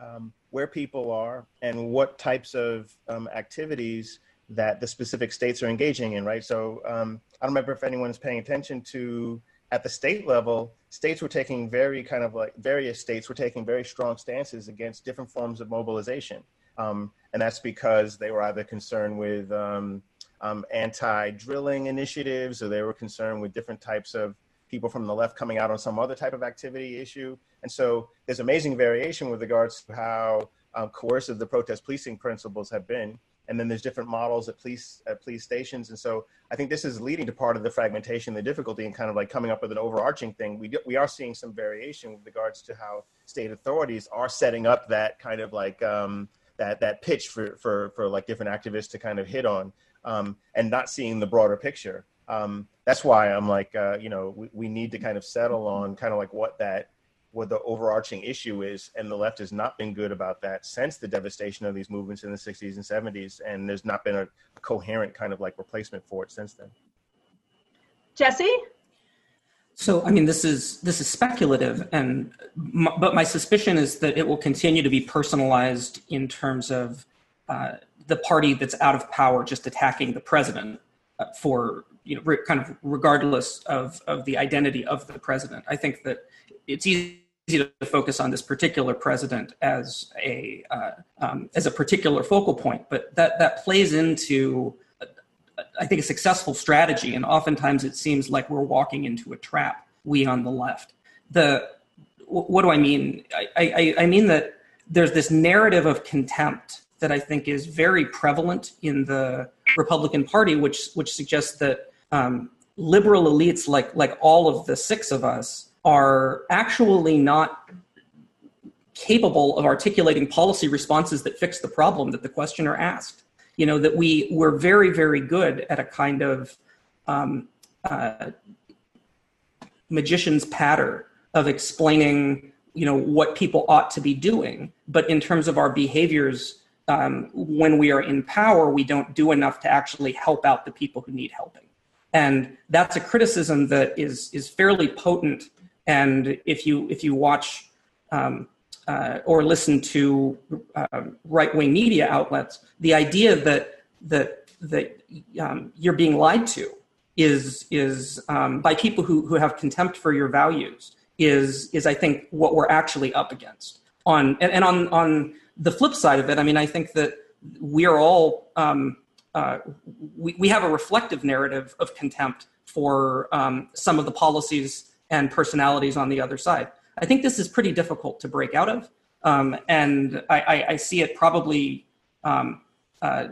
um, where people are and what types of um, activities that the specific states are engaging in, right? So I don't remember if anyone's paying attention to at the state level, states were taking very kind of like various states were taking very strong stances against different forms of mobilization. Um, and that's because they were either concerned with um, um, anti-drilling initiatives or they were concerned with different types of people from the left coming out on some other type of activity issue. And so there's amazing variation with regards to how um, coercive the protest policing principles have been. And then there's different models at police at police stations. And so i think this is leading to part of the fragmentation the difficulty in kind of like coming up with an overarching thing. We, do, we are seeing some variation with regards to how state authorities are setting up that kind of like um, that that pitch for for for like different activists to kind of hit on um, and not seeing the broader picture um, that's why i'm like uh, you know we, we need to kind of settle on kind of like what that what the overarching issue is, and the left has not been good about that since the devastation of these movements in the 60s and 70s, and there's not been a coherent kind of like replacement for it since then. Jesse? So, I mean, this is this is speculative, and but my suspicion is that it will continue to be personalized in terms of uh, the party that's out of power just attacking the president uh, for you know re- kind of regardless of of the identity of the president. I think that it's easy to focus on this particular president as a uh, um, as a particular focal point, but that that plays into I think a successful strategy, and oftentimes it seems like we're walking into a trap. We on the left. The what do I mean? I, I, I mean that there's this narrative of contempt that I think is very prevalent in the Republican Party, which which suggests that um, liberal elites, like like all of the six of us, are actually not capable of articulating policy responses that fix the problem that the questioner asked. You know, that we were very, very good at a kind of um, uh, magician's patter of explaining, you know, what people ought to be doing. But in terms of our behaviors, um, when we are in power, we don't do enough to actually help out the people who need helping. And that's a criticism that is, is fairly potent and if you if you watch um, uh, or listen to uh, right wing media outlets, the idea that that that um, you're being lied to is is um, by people who who have contempt for your values is is I think what we're actually up against. On and, and on on the flip side of it, I mean, I think that we are all um, uh, we we have a reflective narrative of contempt for um, some of the policies and personalities on the other side. I think this is pretty difficult to break out of, um, and I, I, I, see it probably. Um, uh,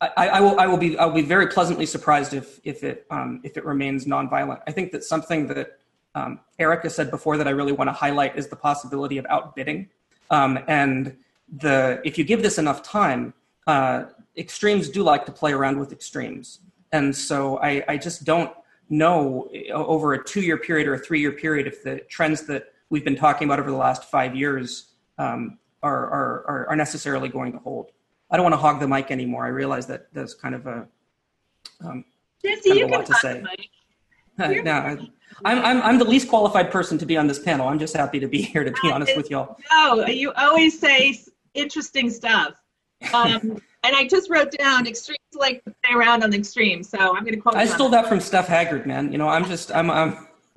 I, I, will I will be I will be very pleasantly surprised if if it um, if it remains nonviolent. I think that something that um, Erica said before that I really want to highlight is the possibility of outbidding, um, and the if you give this enough time, uh, extremes do like to play around with extremes, and so I, I just don't know over a two year period or a three year period if the trends that we've been talking about over the last five years um, are, are, are, necessarily going to hold. I don't want to hog the mic anymore. I realize that that's kind of a, um, Jesse, kind of a lot to say. no, I'm, I'm, I'm the least qualified person to be on this panel. I'm just happy to be here, to be honest with y'all. No, you always say interesting stuff. Um, and I just wrote down extremes like to play around on the extremes. So I'm going to quote. I stole that from Steph Haggard, man. You know, I'm just, I'm, I'm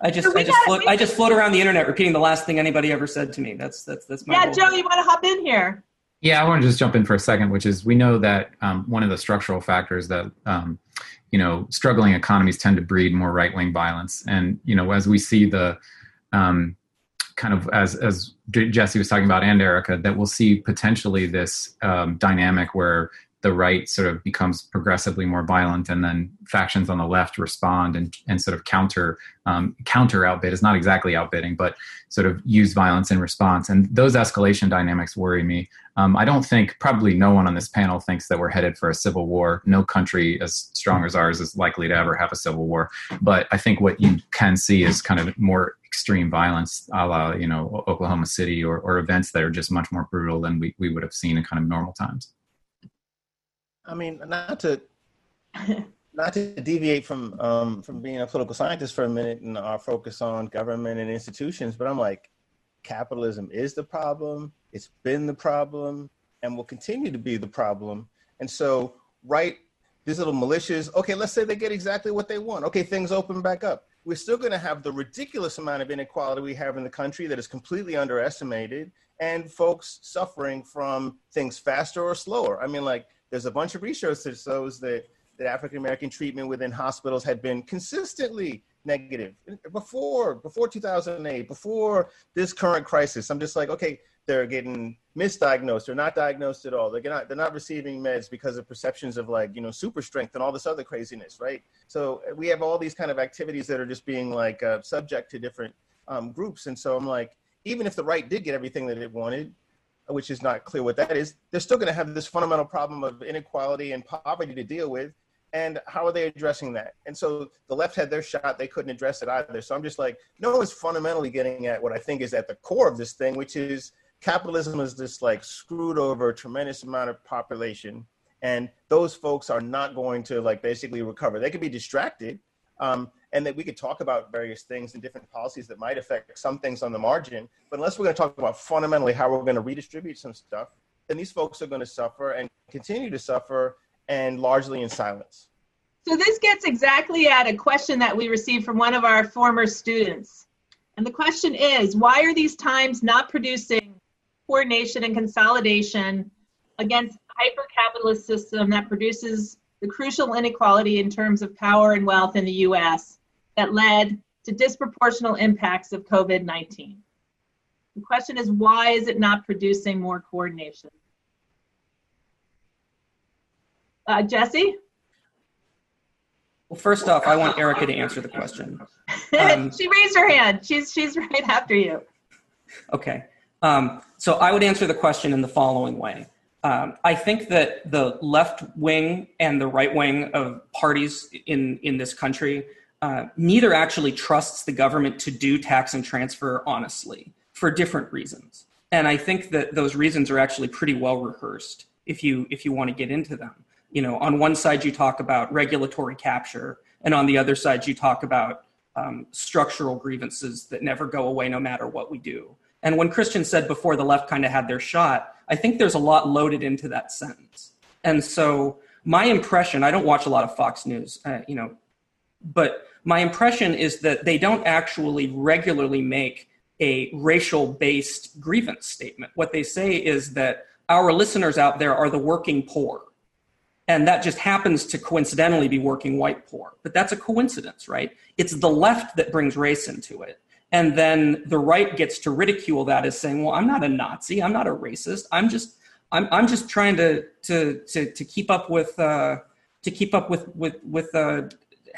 I just, so I just, float, I just float around the internet repeating the last thing anybody ever said to me. That's, that's, that's my. Yeah, goal. Joe, you want to hop in here? Yeah, I want to just jump in for a second, which is we know that um, one of the structural factors that um, you know struggling economies tend to breed more right wing violence, and you know as we see the um, kind of as as Jesse was talking about and Erica that we'll see potentially this um, dynamic where the right sort of becomes progressively more violent and then factions on the left respond and, and sort of counter um, counter outbid. Is not exactly outbidding but sort of use violence in response. And those escalation dynamics worry me. Um, i don't think probably no one on this panel thinks that we're headed for a civil war. No country as strong as ours is likely to ever have a civil war. But i think what you can see is kind of more extreme violence a la you know oklahoma city or, or events that are just much more brutal than we, we would have seen in kind of normal times I mean, not to not to deviate from um, from being a political scientist for a minute and our focus on government and institutions, but I'm like, capitalism is the problem. It's been the problem, and will continue to be the problem. And so, right, these little militias. Okay, let's say they get exactly what they want. Okay, things open back up. We're still going to have the ridiculous amount of inequality we have in the country that is completely underestimated, and folks suffering from things faster or slower. I mean, like, there's a bunch of research that shows that that African American treatment within hospitals had been consistently negative. Before before 2008 before this current crisis i'm just like okay they're getting misdiagnosed. They're not diagnosed at all. They're not they're not receiving meds because of perceptions of like you know super strength and all this other craziness right? So we have all these kind of activities that are just being like uh, subject to different um, groups. And so i'm like even if the right did get everything that it wanted which is not clear what that is they're still going to have this fundamental problem of inequality and poverty to deal with and how are they addressing that? And so the left had their shot; they couldn't address it either. So I'm just like, no one's fundamentally getting at what I think is at the core of this thing, which is capitalism is this like screwed over tremendous amount of population, and those folks are not going to like basically recover. They could be distracted, um, and that we could talk about various things and different policies that might affect some things on the margin. But unless we're going to talk about fundamentally how we're going to redistribute some stuff, then these folks are going to suffer and continue to suffer and largely in silence. So this gets exactly at a question that we received from one of our former students. And the question is, why are these times not producing coordination and consolidation against hyper-capitalist system that produces the crucial inequality in terms of power and wealth in the US that led to disproportional impacts of COVID-19? The question is, why is it not producing more coordination? Uh, Jesse? Well, first off, I want Erica to answer the question. Um, she raised her hand. She's she's right after you. Okay. Um, so I would answer the question in the following way. Um, I think that the left wing and the right wing of parties in in this country uh, neither actually trusts the government to do tax and transfer honestly for different reasons. And I think that those reasons are actually pretty well rehearsed if you if you want to get into them you know, on one side you talk about regulatory capture, and on the other side you talk about um, structural grievances that never go away no matter what we do. And when Christian said before the left kind of had their shot, I think there's a lot loaded into that sentence. And so my impression, I don't watch a lot of Fox News, uh, you know, but my impression is that they don't actually regularly make a racial based grievance statement. What they say is that our listeners out there are the working poor and that just happens to coincidentally be working white poor. But that's a coincidence, right? It's the left that brings race into it. And then the right gets to ridicule that as saying, well, I'm not a Nazi, I'm not a racist, I'm just I'm I'm just trying to to to, to keep up with uh, to keep up with with with uh,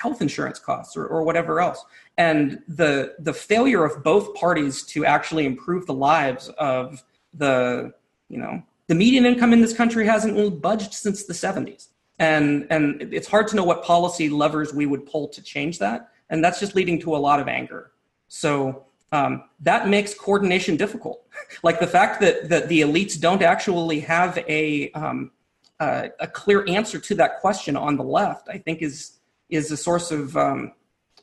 health insurance costs or, or whatever else. And the the failure of both parties to actually improve the lives of the you know the median income in this country hasn't budged since the 70s. And, and it's hard to know what policy levers we would pull to change that. And that's just leading to a lot of anger. So um, that makes coordination difficult. like the fact that, that the elites don't actually have a, um, uh, a clear answer to that question on the left, I think is, is a source of um,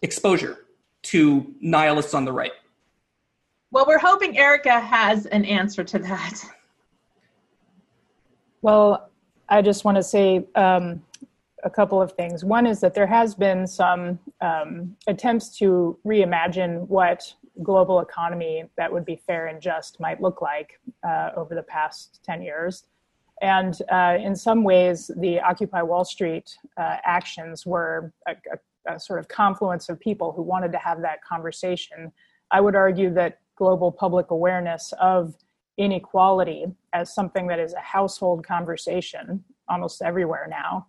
exposure to nihilists on the right. Well, we're hoping Erica has an answer to that. Well, I just want to say um, a couple of things. One is that there has been some um, attempts to reimagine what global economy that would be fair and just might look like uh, over the past 10 years. And uh, in some ways, the Occupy Wall Street uh, actions were a, a, a, sort of confluence of people who wanted to have that conversation. I would argue that global public awareness of inequality as something that is a household conversation almost everywhere now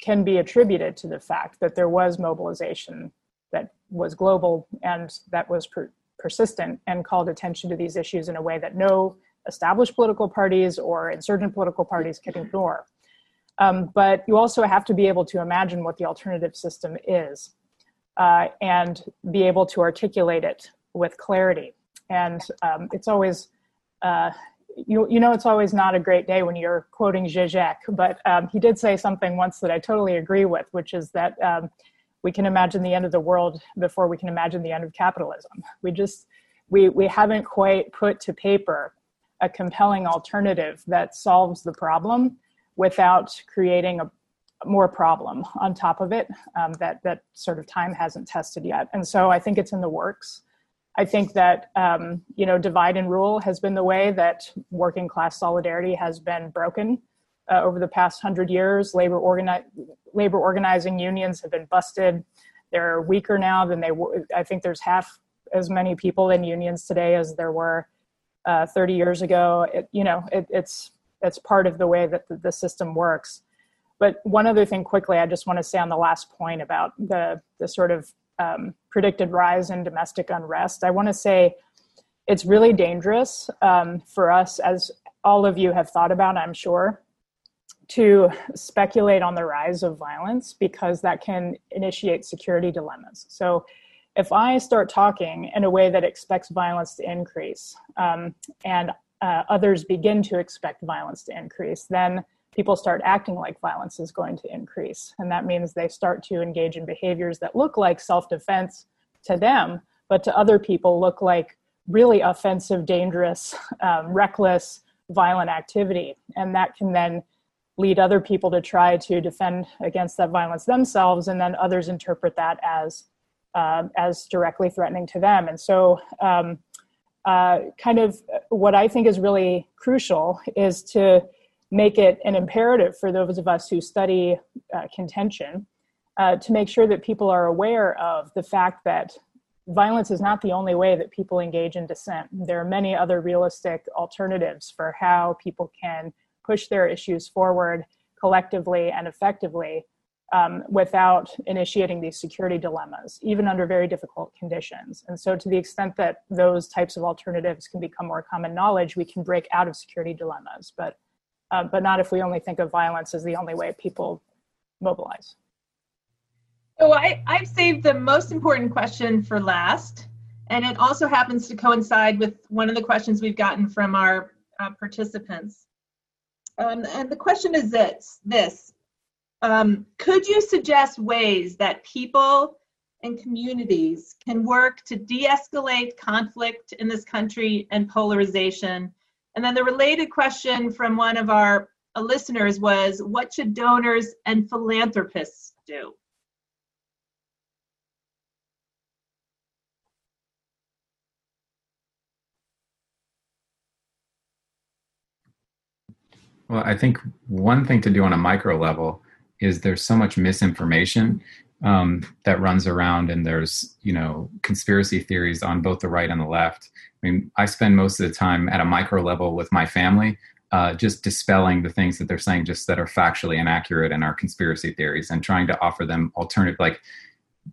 can be attributed to the fact that there was mobilization that was global and that was per- persistent and called attention to these issues in a way that no established political parties or insurgent political parties can ignore. Um, but you also have to be able to imagine what the alternative system is uh, and be able to articulate it with clarity. And um, it's always uh, you, you know it's always not a great day when you're quoting Zizek, but um, he did say something once that I totally agree with, which is that um, we can imagine the end of the world before we can imagine the end of capitalism. We just we we haven't quite put to paper a compelling alternative that solves the problem without creating a more problem on top of it um, that that sort of time hasn't tested yet. And so I think it's in the works. I think that um, you know divide and rule has been the way that working class solidarity has been broken uh, over the past hundred years. Labor organi- labor organizing unions have been busted. They're weaker now than they were. I think there's half as many people in unions today as there were uh, 30 years ago. It, you know, it, it's it's part of the way that the, the system works. But one other thing, quickly, I just want to say on the last point about the the sort of um, predicted rise in domestic unrest. I want to say it's really dangerous um, for us, as all of you have thought about, I'm sure, to speculate on the rise of violence because that can initiate security dilemmas. So, if I start talking in a way that expects violence to increase um, and uh, others begin to expect violence to increase, then people start acting like violence is going to increase. And that means they start to engage in behaviors that look like self defense to them, but to other people look like really offensive, dangerous, um, reckless, violent activity. And that can then lead other people to try to defend against that violence themselves, and then others interpret that as uh, as directly threatening to them. And so, um, uh, kind of what I think is really crucial is to make it an imperative for those of us who study uh, contention uh, to make sure that people are aware of the fact that violence is not the only way that people engage in dissent. There are many other realistic alternatives for how people can push their issues forward collectively and effectively um, without initiating these security dilemmas, even under very difficult conditions. And so, to the extent that those types of alternatives can become more common knowledge, we can break out of security dilemmas. But uh, but not if we only think of violence as the only way people mobilize. So I, I've saved the most important question for last, and it also happens to coincide with one of the questions we've gotten from our uh, participants. Um, and the question is this, this um, could you suggest ways that people and communities can work to de-escalate conflict in this country and polarization and then the related question from one of our uh, listeners was what should donors and philanthropists do? Well, I think one thing to do on a micro level is there's so much misinformation um, that runs around, and there's you know conspiracy theories on both the right and the left. I mean, I spend most of the time at a micro level with my family, uh, just dispelling the things that they're saying, just that are factually inaccurate and are conspiracy theories, and trying to offer them alternative, like,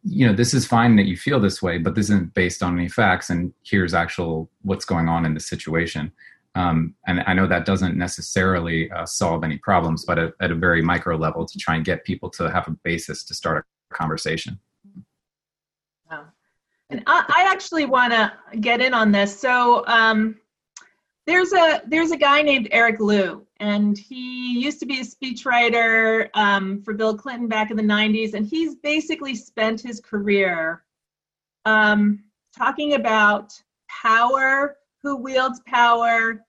you know, this is fine that you feel this way, but this isn't based on any facts, and here's actual what's going on in the situation. Um, and I know that doesn't necessarily uh, solve any problems, but at, at, a very micro level, to try and get people to have a basis to start a conversation. And I, I actually want to get in on this. So um, there's a there's a guy named Eric Liu, and he used to be a speechwriter um, for Bill Clinton back in the 90s, and he's basically spent his career um, talking about power, who wields power,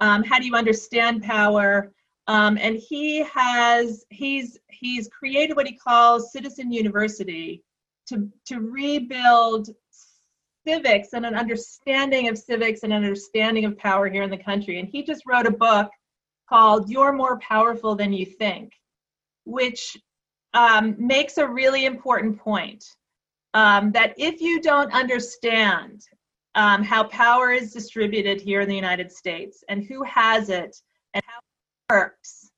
um, how do you understand power, um, and he has he's he's created what he calls Citizen University to to rebuild civics and an understanding of civics and an understanding of power here in the country. And he just wrote a book called You're More Powerful Than You Think, which um, makes a really important point um, that if you don't understand um, how power is distributed here in the United States and who has it and how it works,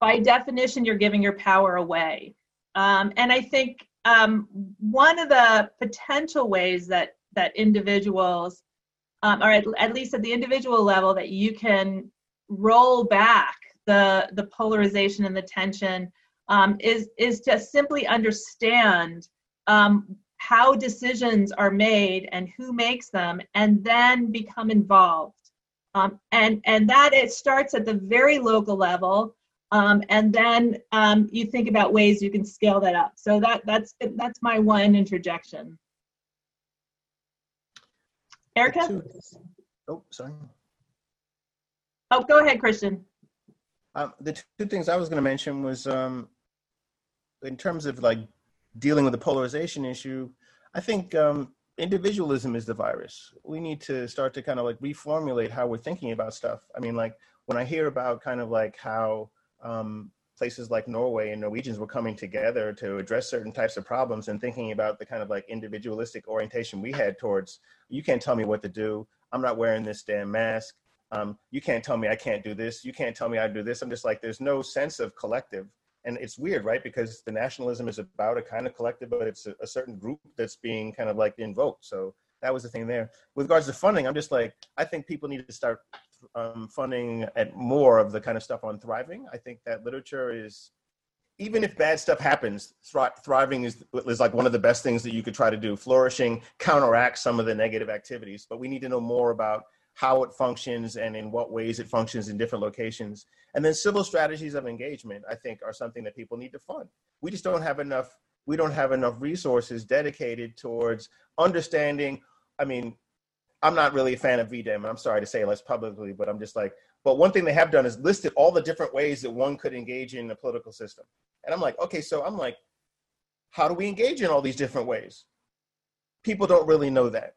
by definition, you're giving your power away. Um, and I think um, one of the potential ways that that individuals, um, or at, at least at the individual level, that you can roll back the the polarization and the tension um, is is to simply understand um, how decisions are made and who makes them, and then become involved Um, and and that it starts at the very local level, um, and then um, you think about ways you can scale that up. So that that's that's my one interjection. Erica? Oh, sorry. Oh, go ahead, Christian. Um, the two things I was going to mention was um, in terms of like dealing with the polarization issue. I think um, individualism is the virus. We need to start to kind of like reformulate how we're thinking about stuff. I mean, like when I hear about kind of like how um, places like Norway and Norwegians were coming together to address certain types of problems and thinking about the kind of like individualistic orientation we had towards you can't tell me what to do. I'm not wearing this damn mask. Um, you can't tell me I can't do this. You can't tell me I do this. I'm just like, there's no sense of collective. And it's weird, right? Because the nationalism is about a kind of collective, but it's a, a certain group that's being kind of like invoked. So that was the thing there. With regards to funding, I'm just like, I think people need to start um, funding at more of the kind of stuff on thriving. I think that literature is, even if bad stuff happens, thri- thriving is, is like one of the best things that you could try to do. Flourishing counteracts some of the negative activities, but we need to know more about how it functions and in what ways it functions in different locations. And then civil strategies of engagement, I think, are something that people need to fund. We just don't have enough. We don't have enough resources dedicated towards understanding. I mean, I'm not really a fan of VDEM. And I'm sorry to say less publicly, but I'm just like, but one thing they have done is listed all the different ways that one could engage in the political system. And I'm like, okay, so I'm like, how do we engage in all these different ways? People don't really know that.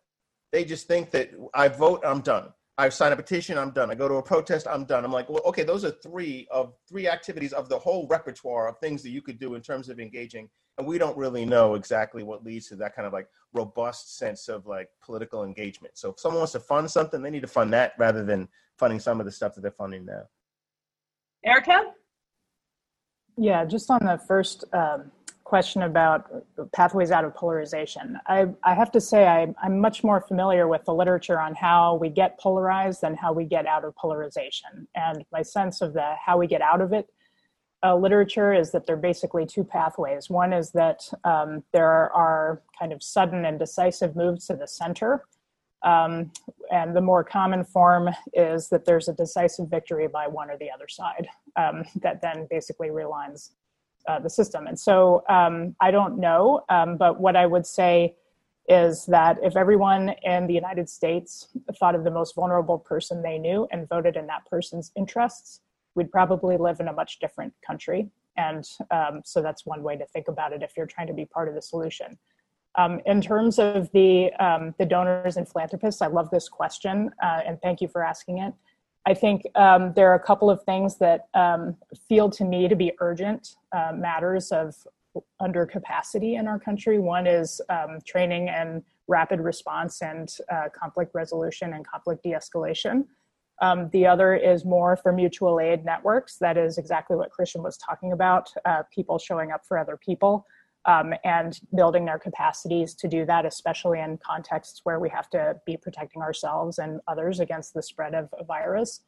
They just think that I vote, I'm done. I sign a petition, I'm done. I go to a protest, I'm done. I'm like, well, okay, those are three of three activities of the whole repertoire of things that you could do in terms of engaging and we don't really know exactly what leads to that kind of like robust sense of like political engagement. So if someone wants to fund something, they need to fund that rather than funding some of the stuff that they're funding now. Erica? Yeah, just on the first um, question about pathways out of polarization, I, I have to say I, I'm much more familiar with the literature on how we get polarized than how we get out of polarization. And my sense of the how we get out of it uh, literature is that there are basically two pathways. One is that um, there are kind of sudden and decisive moves to the center. Um, and the more common form is that there's a decisive victory by one or the other side um, that then basically realigns uh, the system. And so um, I don't know, um, but what I would say is that if everyone in the United States thought of the most vulnerable person they knew and voted in that person's interests, we'd probably live in a much different country. And um, so that's one way to think about it if you're trying to be part of the solution. Um, in terms of the um, the donors and philanthropists, I love this question, uh, and thank you for asking it. I think um, there are a couple of things that um, feel to me to be urgent uh, matters of under capacity in our country. One is um, training and rapid response and uh, conflict resolution and conflict de-escalation. Um, the other is more for mutual aid networks. That is exactly what Christian was talking about uh, people showing up for other people um, and building their capacities to do that, especially in contexts where we have to be protecting ourselves and others against the spread of a virus.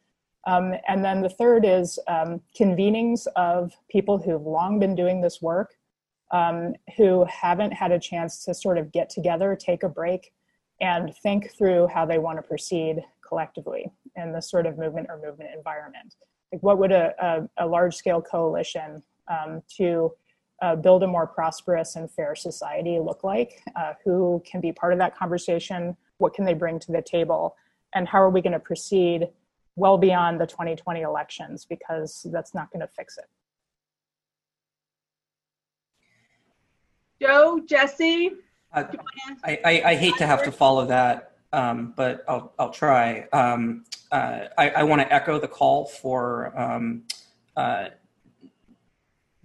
Um, and then the third is um, convenings of people who've long been doing this work, um, who haven't had a chance to sort of get together, take a break, and think through how they want to proceed collectively in this sort of movement or movement environment. Like, what would a, a, a large scale coalition um, to uh, build a more prosperous and fair society look like? Uh, who can be part of that conversation? What can they bring to the table? And how are we going to proceed well beyond the 2020 elections? Because that's not going to fix it. Joe, Jesse? Uh, I, I, I, hate to have to follow that, um, but I'll, I'll try. Um, uh, I, I want to echo the call for um, uh,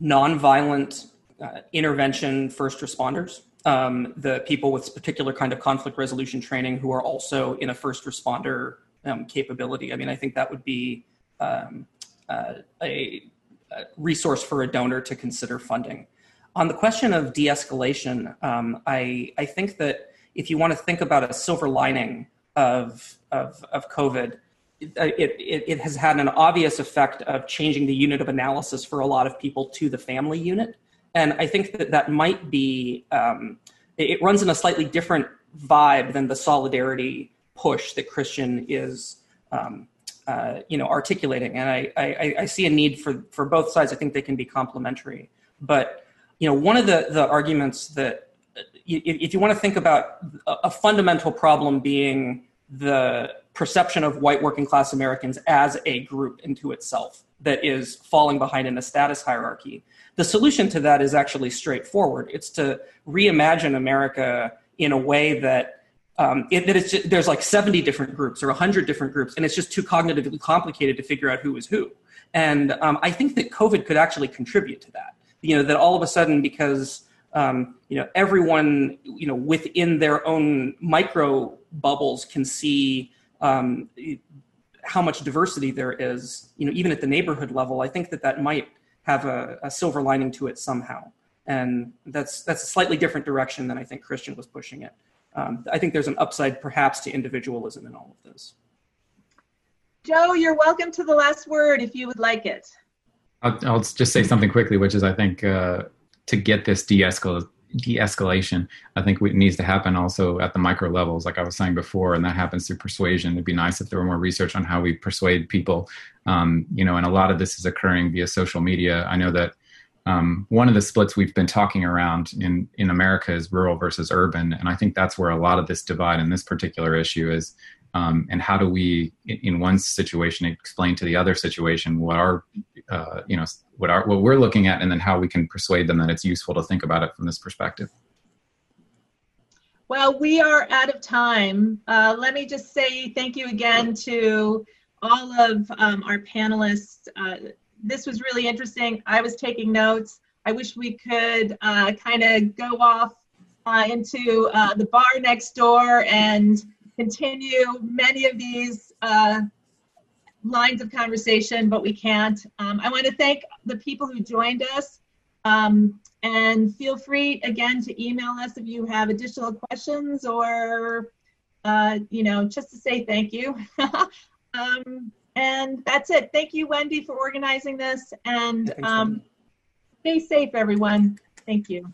nonviolent uh, intervention first responders, um, the people with particular kind of conflict resolution training who are also in a first responder um, capability. I mean, I think that would be um, uh, a, a, resource for a donor to consider funding. On the question of de-escalation, um, I, I think that if you want to think about a silver lining of, of, of COVID, it, it, it, has had an obvious effect of changing the unit of analysis for a lot of people to the family unit. And I think that that might be, um, it runs in a slightly different vibe than the solidarity push that Christian is, um, uh, you know, articulating. And I, I, I see a need for, for both sides. I think they can be complementary. But, you know, one of the, the arguments that, if you want to think about a fundamental problem being the perception of white working class Americans as a group into itself that is falling behind in the status hierarchy. The solution to that is actually straightforward. It's to reimagine America in a way that um, it, that it's just, there's like 70 different groups or 100 different groups, and it's just too cognitively complicated to figure out who is who. And um, I think that COVID could actually contribute to that. You know, that all of a sudden, because um, you know everyone, you know, within their own micro bubbles can see um, how much diversity there is. You know, even at the neighborhood level, I think that that might have a, a silver lining to it somehow. And that's that's a slightly different direction than I think Christian was pushing it um, I think there's an upside perhaps to individualism in all of this. Joe, you're welcome to the last word if you would like it. I'll, I'll just say something quickly, which is I think uh, to get this de-escal- de-escalation, I think it needs to happen also at the micro levels, like I was saying before, and that happens through persuasion. It'd be nice if there were more research on how we persuade people. Um, you know, and a lot of this is occurring via social media. I know that um, one of the splits we've been talking around in in America is rural versus urban, and I think that's where a lot of this divide in this particular issue is. Um, and how do we, in one situation, explain to the other situation what our, uh, you know, what our what we're looking at, and then how we can persuade them that it's useful to think about it from this perspective. Well, we are out of time. Uh, let me just say thank you again to all of um, our panelists. Uh, this was really interesting. I was taking notes. I wish we could uh, kind of go off uh, into uh, the bar next door and continue many of these uh, lines of conversation, but we can't. Um, I want to thank the people who joined us. Um, and feel free again to email us if you have additional questions or, uh, you know, just to say thank you. um, and that's it. Thank you, Wendy, for organizing this. And um, stay safe, everyone. Thank you.